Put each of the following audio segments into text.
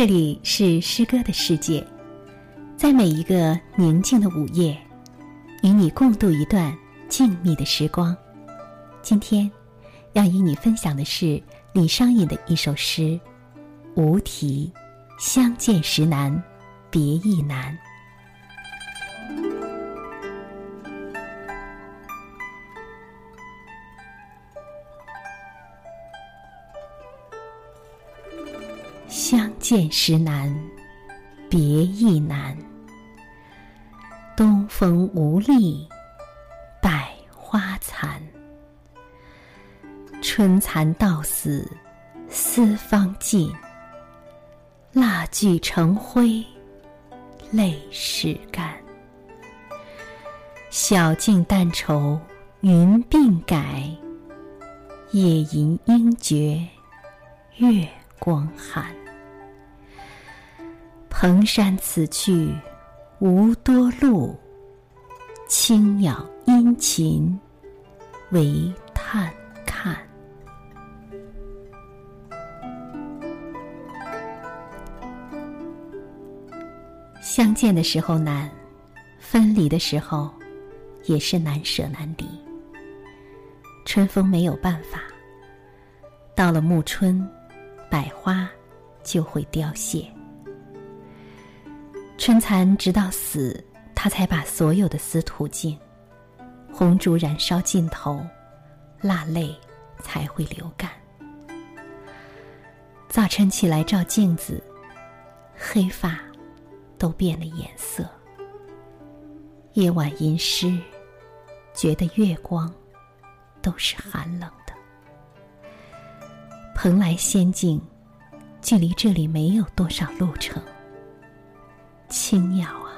这里是诗歌的世界，在每一个宁静的午夜，与你共度一段静谧的时光。今天要与你分享的是李商隐的一首诗《无题》，相见时难，别亦难。见时难，别亦难。东风无力，百花残。春蚕到死丝方尽，蜡炬成灰泪始干。晓镜但愁云鬓改，夜吟应觉月光寒。蓬山此去无多路，青鸟殷勤为探看。相见的时候难，分离的时候也是难舍难离。春风没有办法，到了暮春，百花就会凋谢。春蚕直到死，它才把所有的丝吐尽；红烛燃烧尽头，蜡泪才会流干。早晨起来照镜子，黑发都变了颜色；夜晚吟诗，觉得月光都是寒冷的。蓬莱仙境，距离这里没有多少路程。青鸟啊，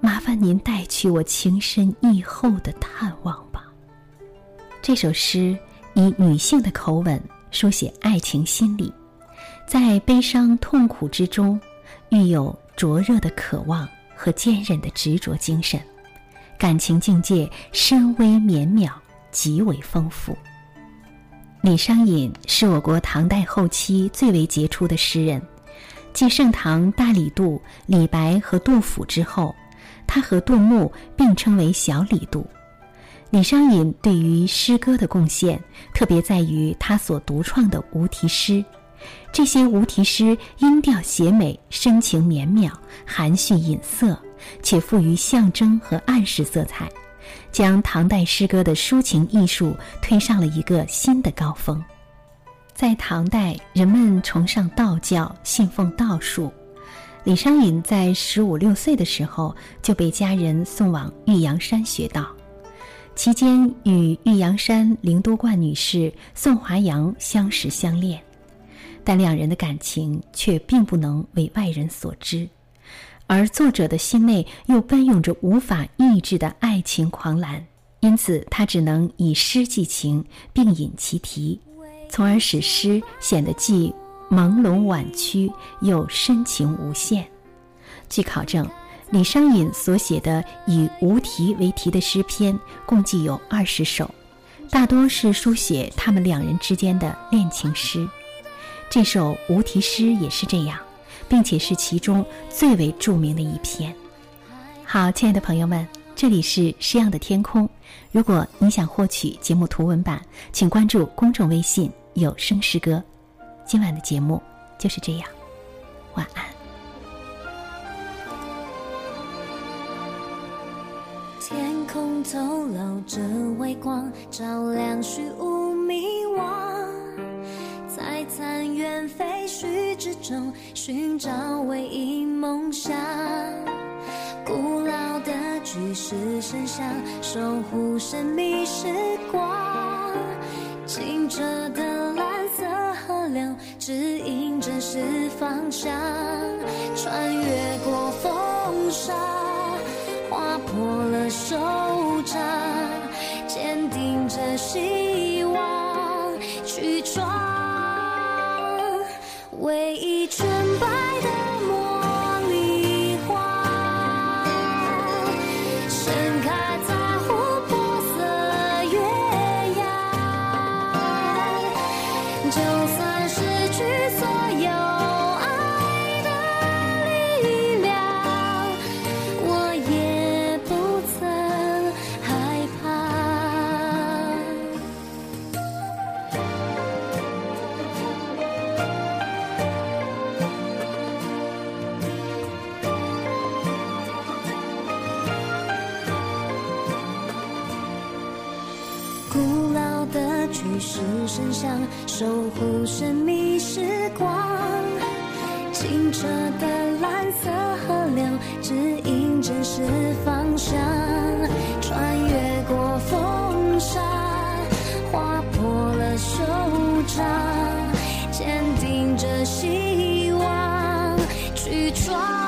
麻烦您带去我情深意厚的探望吧。这首诗以女性的口吻书写爱情心理，在悲伤痛苦之中，寓有灼热的渴望和坚韧的执着精神，感情境界深微绵渺，极为丰富。李商隐是我国唐代后期最为杰出的诗人。继盛唐大李杜、李白和杜甫之后，他和杜牧并称为“小李杜”。李商隐对于诗歌的贡献，特别在于他所独创的无题诗。这些无题诗音调写美，深情绵渺，含蓄隐色，且富于象征和暗示色彩，将唐代诗歌的抒情艺术推上了一个新的高峰。在唐代，人们崇尚道教，信奉道术。李商隐在十五六岁的时候就被家人送往玉阳山学道，期间与玉阳山灵都观女士宋华阳相识相恋，但两人的感情却并不能为外人所知，而作者的心内又奔涌着无法抑制的爱情狂澜，因此他只能以诗寄情，并引其题。从而使诗显得既朦胧婉曲又深情无限。据考证，李商隐所写的以“无题”为题的诗篇共计有二十首，大多是书写他们两人之间的恋情诗。这首无题诗也是这样，并且是其中最为著名的一篇。好，亲爱的朋友们，这里是诗样的天空。如果你想获取节目图文版，请关注公众微信。有声诗歌，今晚的节目就是这样，晚安。天空透露着微光，照亮虚无迷惘，在残垣废墟之中寻找唯一梦想。古老的巨石神像，守护神秘时光，清澈的。指引真实方向，穿越过风沙，划破了手掌，坚定着希望去闯，唯一纯白的。茉莉花，盛开在去时声响，守护神秘时光。清澈的蓝色河流指引真实方向，穿越过风沙，划破了手掌，坚定着希望去闯。